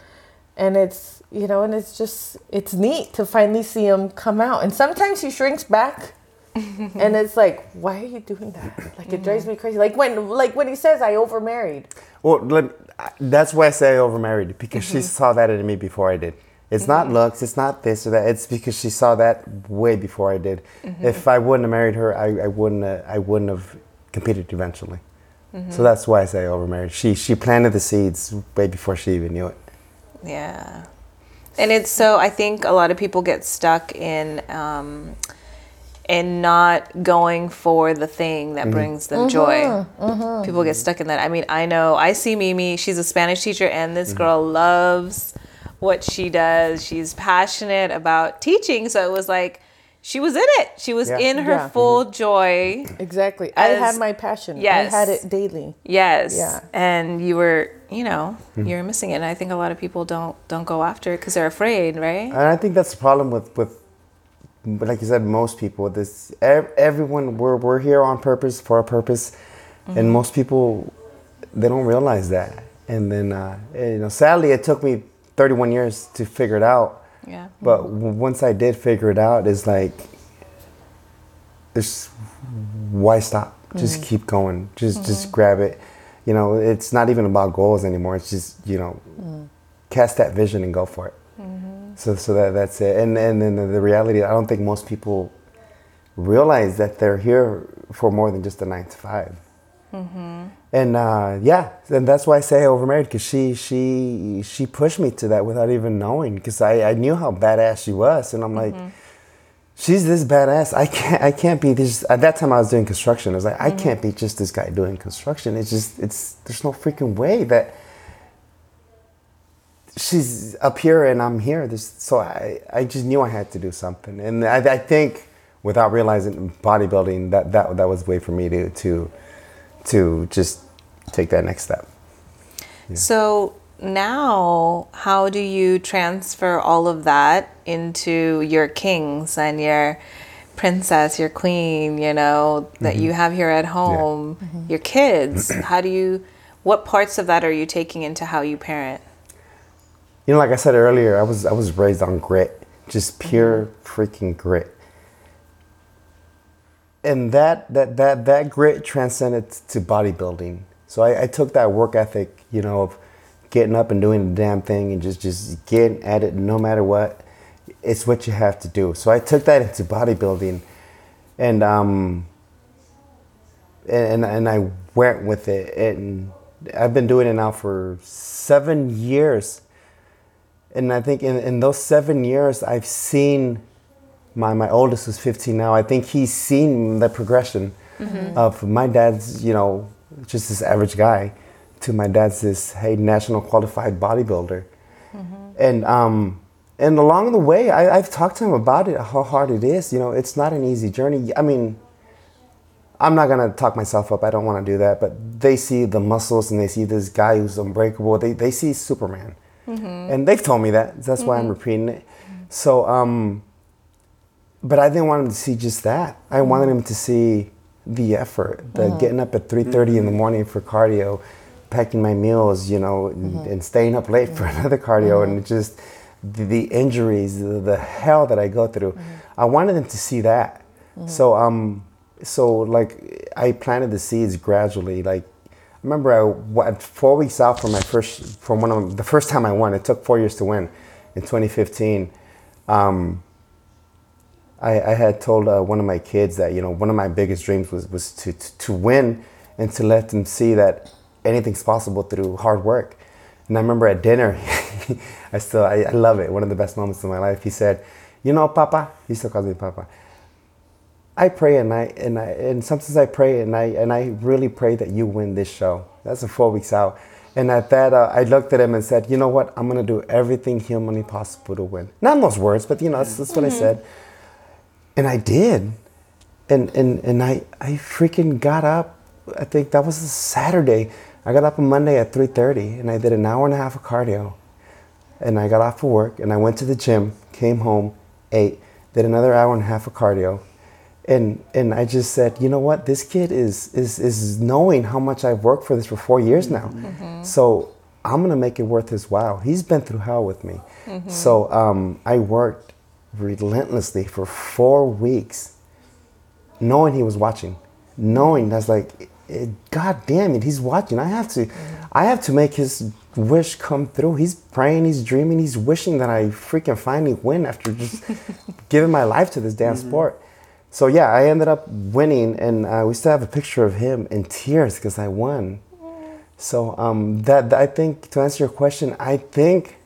and it's you know and it's just it's neat to finally see him come out. And sometimes he shrinks back and it's like why are you doing that like it drives me mm-hmm. crazy like when like when he says i overmarried Well, let, that's why I say I overmarried because she mm-hmm. saw that in me before I did. It's not mm-hmm. looks, it's not this or that. It's because she saw that way before I did. If I wouldn't have married her, I, I wouldn't have, I wouldn't have competed eventually. So that's why I say I overmarried. She she planted the seeds way before she even knew it. Yeah. And it's so I think a lot of people get stuck in um in not going for the thing that mm-hmm. brings them joy. Mm-hmm. Mm-hmm. People get stuck in that. I mean, I know I see Mimi, she's a Spanish teacher and this girl loves what she does. She's passionate about teaching. So it was like she was in it. She was Yeah. in her Yeah. full joy. Exactly. I had my passion. Yes. I had it daily. Yes. Yeah. And you were, you know, Mm-hmm. you're missing it. And I think a lot of people don't don't go after it because they're afraid, right? And I think that's the problem with with like you said, most people. This ev- everyone we're we're here on purpose for a purpose, and mm-hmm. most people they don't realize that. And then uh, you know, sadly, it took me 31 years to figure it out. Yeah. But w- once I did figure it out, it's like, there's why stop? Just mm-hmm. keep going. Just just mm-hmm. grab it. You know, it's not even about goals anymore. It's just you know, mm. cast that vision and go for it. So so that that's it. And and then the, the reality, I don't think most people realize that they're here for more than just a nine to 5 mm-hmm. And uh, yeah, and that's why I say overmarried because she she she pushed me to that without even knowing because I, I knew how badass she was, and I'm like, mm-hmm. she's this badass. I can't I can't be this. At that time, I was doing construction. I was like, I mm-hmm. can't be just this guy doing construction. It's just it's there's no freaking way that she's up here and I'm here. There's, so I, I just knew I had to do something. And I, I think without realizing bodybuilding, that, that, that was the way for me to, to, to just take that next step. So now, how do you transfer all of that into your kings and your princess, your queen, you know, that mm-hmm. you have here at home, mm-hmm. your kids? how do you, what parts of that are you taking into how you parent? You know, like I said earlier, I was, I was raised on grit, just pure freaking grit. And that, that, that, that grit transcended to bodybuilding. So I, I took that work ethic, you know, of getting up and doing the damn thing and just, just getting at it no matter what. It's what you have to do. So I took that into bodybuilding and, um, and, and I went with it. And I've been doing it now for seven years. And I think in, in those seven years, I've seen my, my oldest is 15 now. I think he's seen the progression of my dad's, you know, just this average guy to my dad's this, hey, national qualified bodybuilder. And, um, and along the way, I, I've talked to him about it, how hard it is. You know, it's not an easy journey. I mean, I'm not gonna talk myself up. I don't want to do that. But they see the muscles and they see this guy who's unbreakable. They they see Superman, Mm-hmm. and they've told me that. That's why I'm mm-hmm. repeating it. So, um, but I didn't want him to see just that. I mm-hmm. wanted him to see the effort, the uh-huh. getting up at 3:30 in the morning for cardio, packing my meals, you know, and, uh-huh. and staying up late for another cardio, and uh-huh. just the, the injuries, the, the hell that I go through. I wanted him to see that. So um, so like I planted the seeds gradually. Like remember I wa- four weeks out from my first from one of the first time I won. It took four years to win in 2015. Um, I, I had told uh, one of my kids that you know one of my biggest dreams was was to, to to win and to let them see that anything's possible through hard work. And I remember at dinner, I still I, I love it. One of the best moments of my life. He said, "You know, Papa," he still calls me Papa. I pray and I and I and sometimes I pray and I and I really pray that you win this show. That's a four weeks out. And at that, uh, I looked at him and said, "You know what? I'm gonna do everything humanly possible to win." Not in those words, but you know, that's, that's what I said. And I did. And and and I I freaking got up. I think that was a Saturday. I got up on Monday at 3:30 and I did an hour and a half of cardio. And I got off of work and I went to the gym, came home, ate, did another hour and a half of cardio. And and I just said, you know what? This kid is is is knowing how much I've worked for this for 4 years now. So I'm gonna make it worth his while. He's been through hell with me. So um, I worked relentlessly for four weeks knowing he was watching, knowing that's like, eh, God damn it, he's watching. I have to, I have to make his wish come through. He's praying, he's dreaming, he's wishing that I freaking finally win after just giving my life to this damn sport. So yeah, I ended up winning, and uh, we still have a picture of him in tears because I won. So um, that I think to answer your question, I think,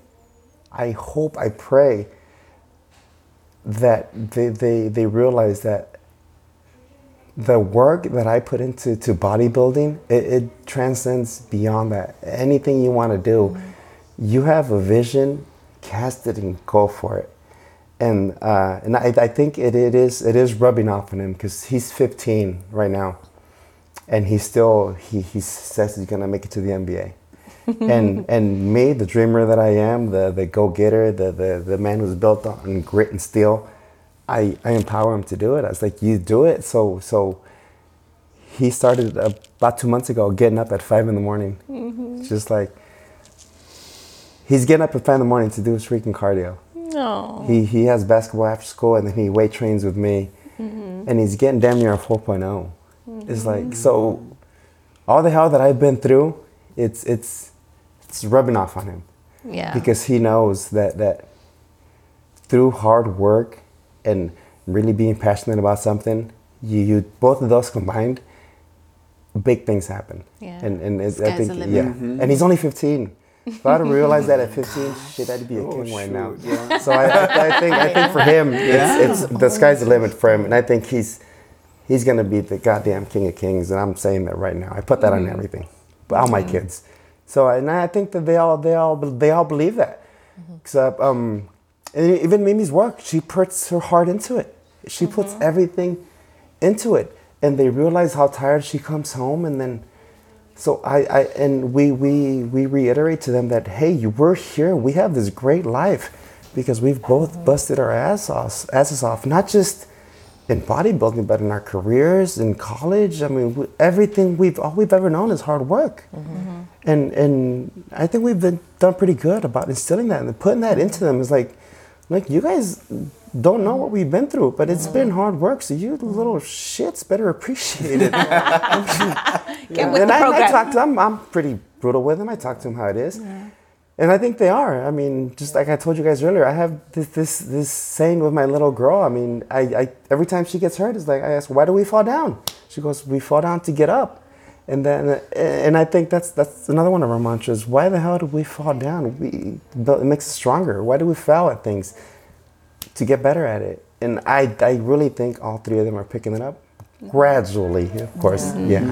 I hope, I pray that they, they, they realize that the work that I put into to bodybuilding, it, it transcends beyond that. Anything you want to do, you have a vision cast it and go for it. And uh, and I, I think it, it is it is rubbing off on him because he's 15 right now, and he still he, he says he's gonna make it to the NBA. and and me, the dreamer that I am, the the go getter, the, the the man who's built on grit and steel, I, I empower him to do it. I was like, you do it. So so he started about two months ago getting up at five in the morning, just like he's getting up at five in the morning to do his freaking cardio. No. He he has basketball after school and then he weight trains with me, mm-hmm. and he's getting damn near a 4.0. It's mm-hmm. like so, all the hell that I've been through, it's it's it's rubbing off on him Yeah. because he knows that that through hard work and really being passionate about something, you, you both of those combined, big things happen. Yeah. And and it's, I think the limit. yeah, mm-hmm. and he's only 15. If I'd have realized that at 15, shit, I'd be a king right now. So I, I, I think I think for him, it's, it's the sky's the limit for him, and I think he's he's gonna be the goddamn king of kings, and I'm saying that right now. I put that on mm-hmm. everything, but all my mm-hmm. kids. So and I think that they all they all they all believe that. Mm-hmm. Except uh, um, and even Mimi's work, she puts her heart into it. She puts everything into it, and they realize how tired she comes home, and then. So I, I and we, we we reiterate to them that hey, you we're here. We have this great life because we've both mm-hmm. busted our ass off, asses off, not just in bodybuilding, but in our careers, in college. I mean, we, everything we've all we've ever known is hard work, mm-hmm. and and I think we've been done pretty good about instilling that and putting that into them. Is like, like you guys don't know what we've been through, but it's been hard work. So you little shits better appreciate it. With and I, I talk to him. I'm pretty brutal with them. I talk to them how it is, and I think they are. I mean, just like I told you guys earlier, I have this this, this saying with my little girl. I mean, I, I every time she gets hurt, it's like I ask, "Why do we fall down?" She goes, "We fall down to get up." And then, and I think that's that's another one of our mantras. Why the hell do we fall down? We it makes us stronger. Why do we fail at things? To get better at it. And I I really think all three of them are picking it up gradually, of course. Yeah.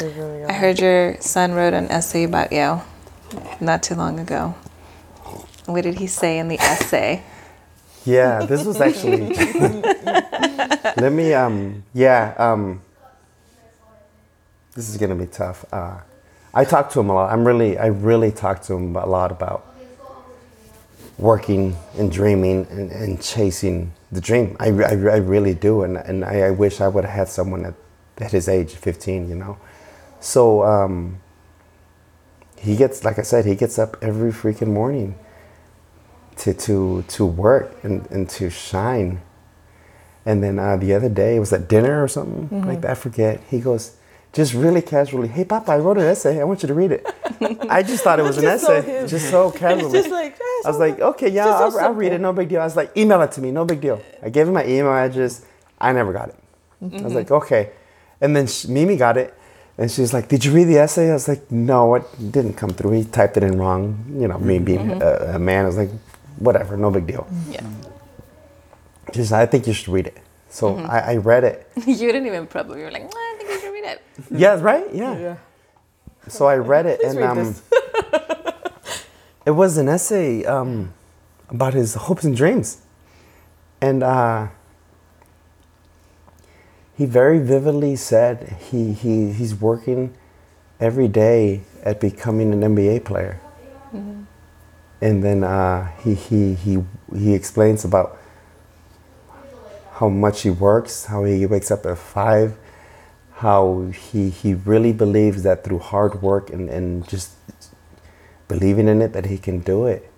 I heard your son wrote an essay about you not too long ago. What did he say in the essay? Yeah, this was actually. let me. Um. Yeah. Um. This is gonna be tough. Uh, I talk to him a lot. I'm really. I really talk to him a lot about working and dreaming and, and chasing the dream. I, I, I really do, and and I, I wish I would have had someone at, at his age, 15. You know, so um, he gets like I said, he gets up every freaking morning to to to work and, and to shine. And then uh, the other day, it was at dinner or something like that. I forget. He goes, just really casually, "Hey, Papa, I wrote an essay. I want you to read it." I just thought it was an just so essay, just so casually. just like, I was like, "Okay, yeah, I'll, I'll read it. No big deal." I was like, "Email it to me. No big deal." I gave him my email address. I never got it. I was mm-hmm. like, "Okay," and then sh- Mimi got it. And she's like, "Did you read the essay?" I was like, "No, it didn't come through. He typed it in wrong." You know, me being mm-hmm. a, a man, I was like, "Whatever, no big deal." Mm-hmm. Yeah. She said, "I think you should read it." So I, I read it. you didn't even probably. You were like, "Well, it. yeah, right. Yeah. Yeah. So I read it, Please and read um, it was an essay um, about his hopes and dreams, and uh, he very vividly said he, he he's working every day at becoming an NBA player, and then uh, he, he he he explains about how much he works, how he wakes up at five, how he, he really believes that through hard work and, and just believing in it that he can do it.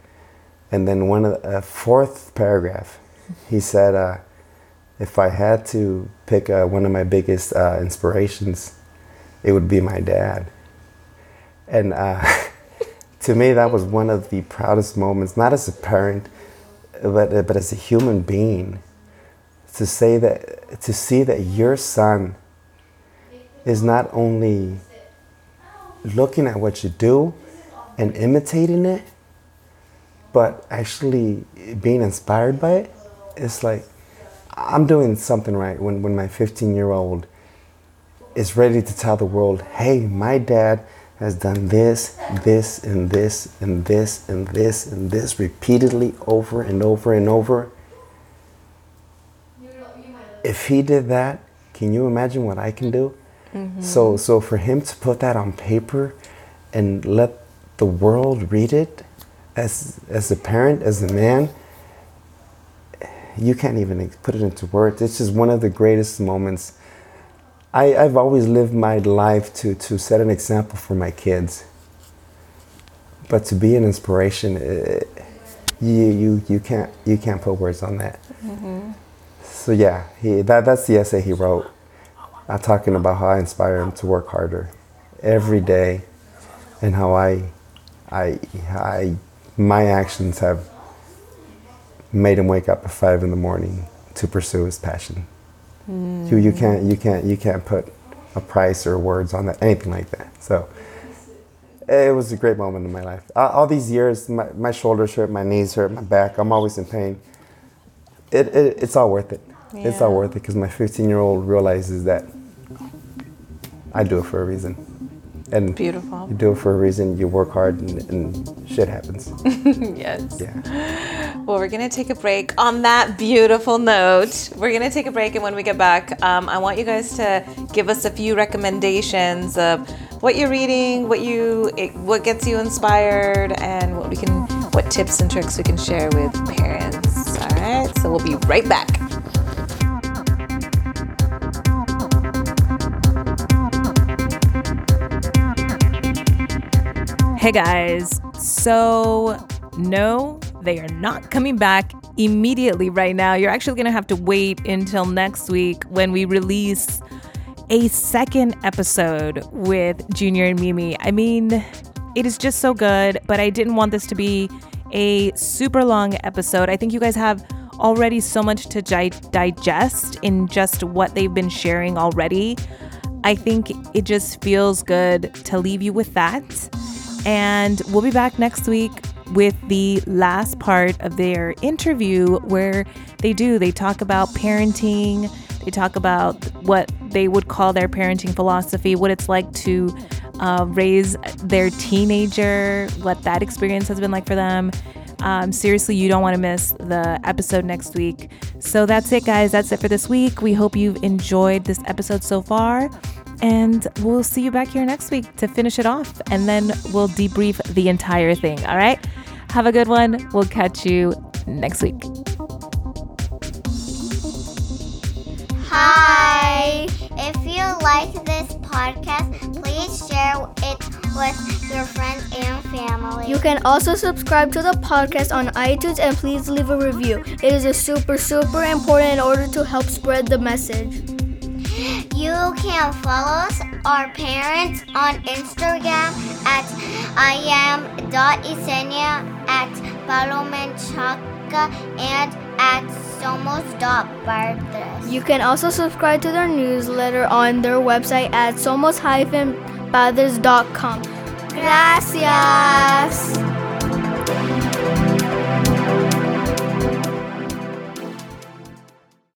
And then one of the, uh, fourth paragraph, he said, uh, if I had to pick uh, one of my biggest uh, inspirations, it would be my dad. And uh, to me, that was one of the proudest moments, not as a parent, but, but as a human being to say that to see that your son is not only looking at what you do and imitating it but actually being inspired by it it's like i'm doing something right when, when my 15 year old is ready to tell the world hey my dad has done this, this, and this, and this, and this, and this repeatedly over and over and over. If he did that, can you imagine what I can do? So, so for him to put that on paper and let the world read it, as as a parent, as a man, you can't even put it into words. It's just one of the greatest moments. I, I've always lived my life to, to set an example for my kids. But to be an inspiration, eh, you, you, you, can't, you can't put words on that. So yeah, he, that, that's the essay he wrote. Uh, talking about how I inspire him to work harder every day and how I, I, I, my actions have made him wake up at five in the morning to pursue his passion. You, you can't you can't you can't put a price or words on that anything like that. So it was a great moment in my life. All, these years, my, my shoulders hurt, my knees hurt, my back. I'm always in pain. It, it it's all worth it. It's all worth it because my 15 year old realizes that I do it for a reason. And Beautiful. you do it for a reason. You work hard, and, and shit happens. Yes. Yeah. Well, we're going to take a break on that beautiful note. We're going to take a break, and when we get back, um, I want you guys to give us a few recommendations of what you're reading, what you, it, what gets you inspired, and what we can, what tips and tricks we can share with parents. All right, so we'll be right back. Hey guys, so no, they are not coming back immediately right now. You're actually gonna have to wait until next week when we release a second episode with Junior and Mimi. I mean, it is just so good, but I didn't want this to be a super long episode. I think you guys have already so much to gi- digest in just what they've been sharing already. I think it just feels good to leave you with that. And we'll be back next week with the last part of their interview where they do, they talk about parenting, they talk about what they would call their parenting philosophy, what it's like to uh, raise their teenager, what that experience has been like for them. Um, seriously, you don't want to miss the episode next week. So that's it, guys. That's it for this week. We hope you've enjoyed this episode so far. And we'll see you back here next week to finish it off. And then we'll debrief the entire thing. All right. Have a good one. We'll catch you next week. Hi! If you like this podcast, please share it with your friends and family. You can also subscribe to the podcast on iTunes and please leave a review. It is a super, super important in order to help spread the message. You can follow us, our parents, on Instagram at I iam.yesenia, at palomenchaca, and at somos.padres. You can also subscribe to their newsletter on their website at somos-padres.com. Gracias!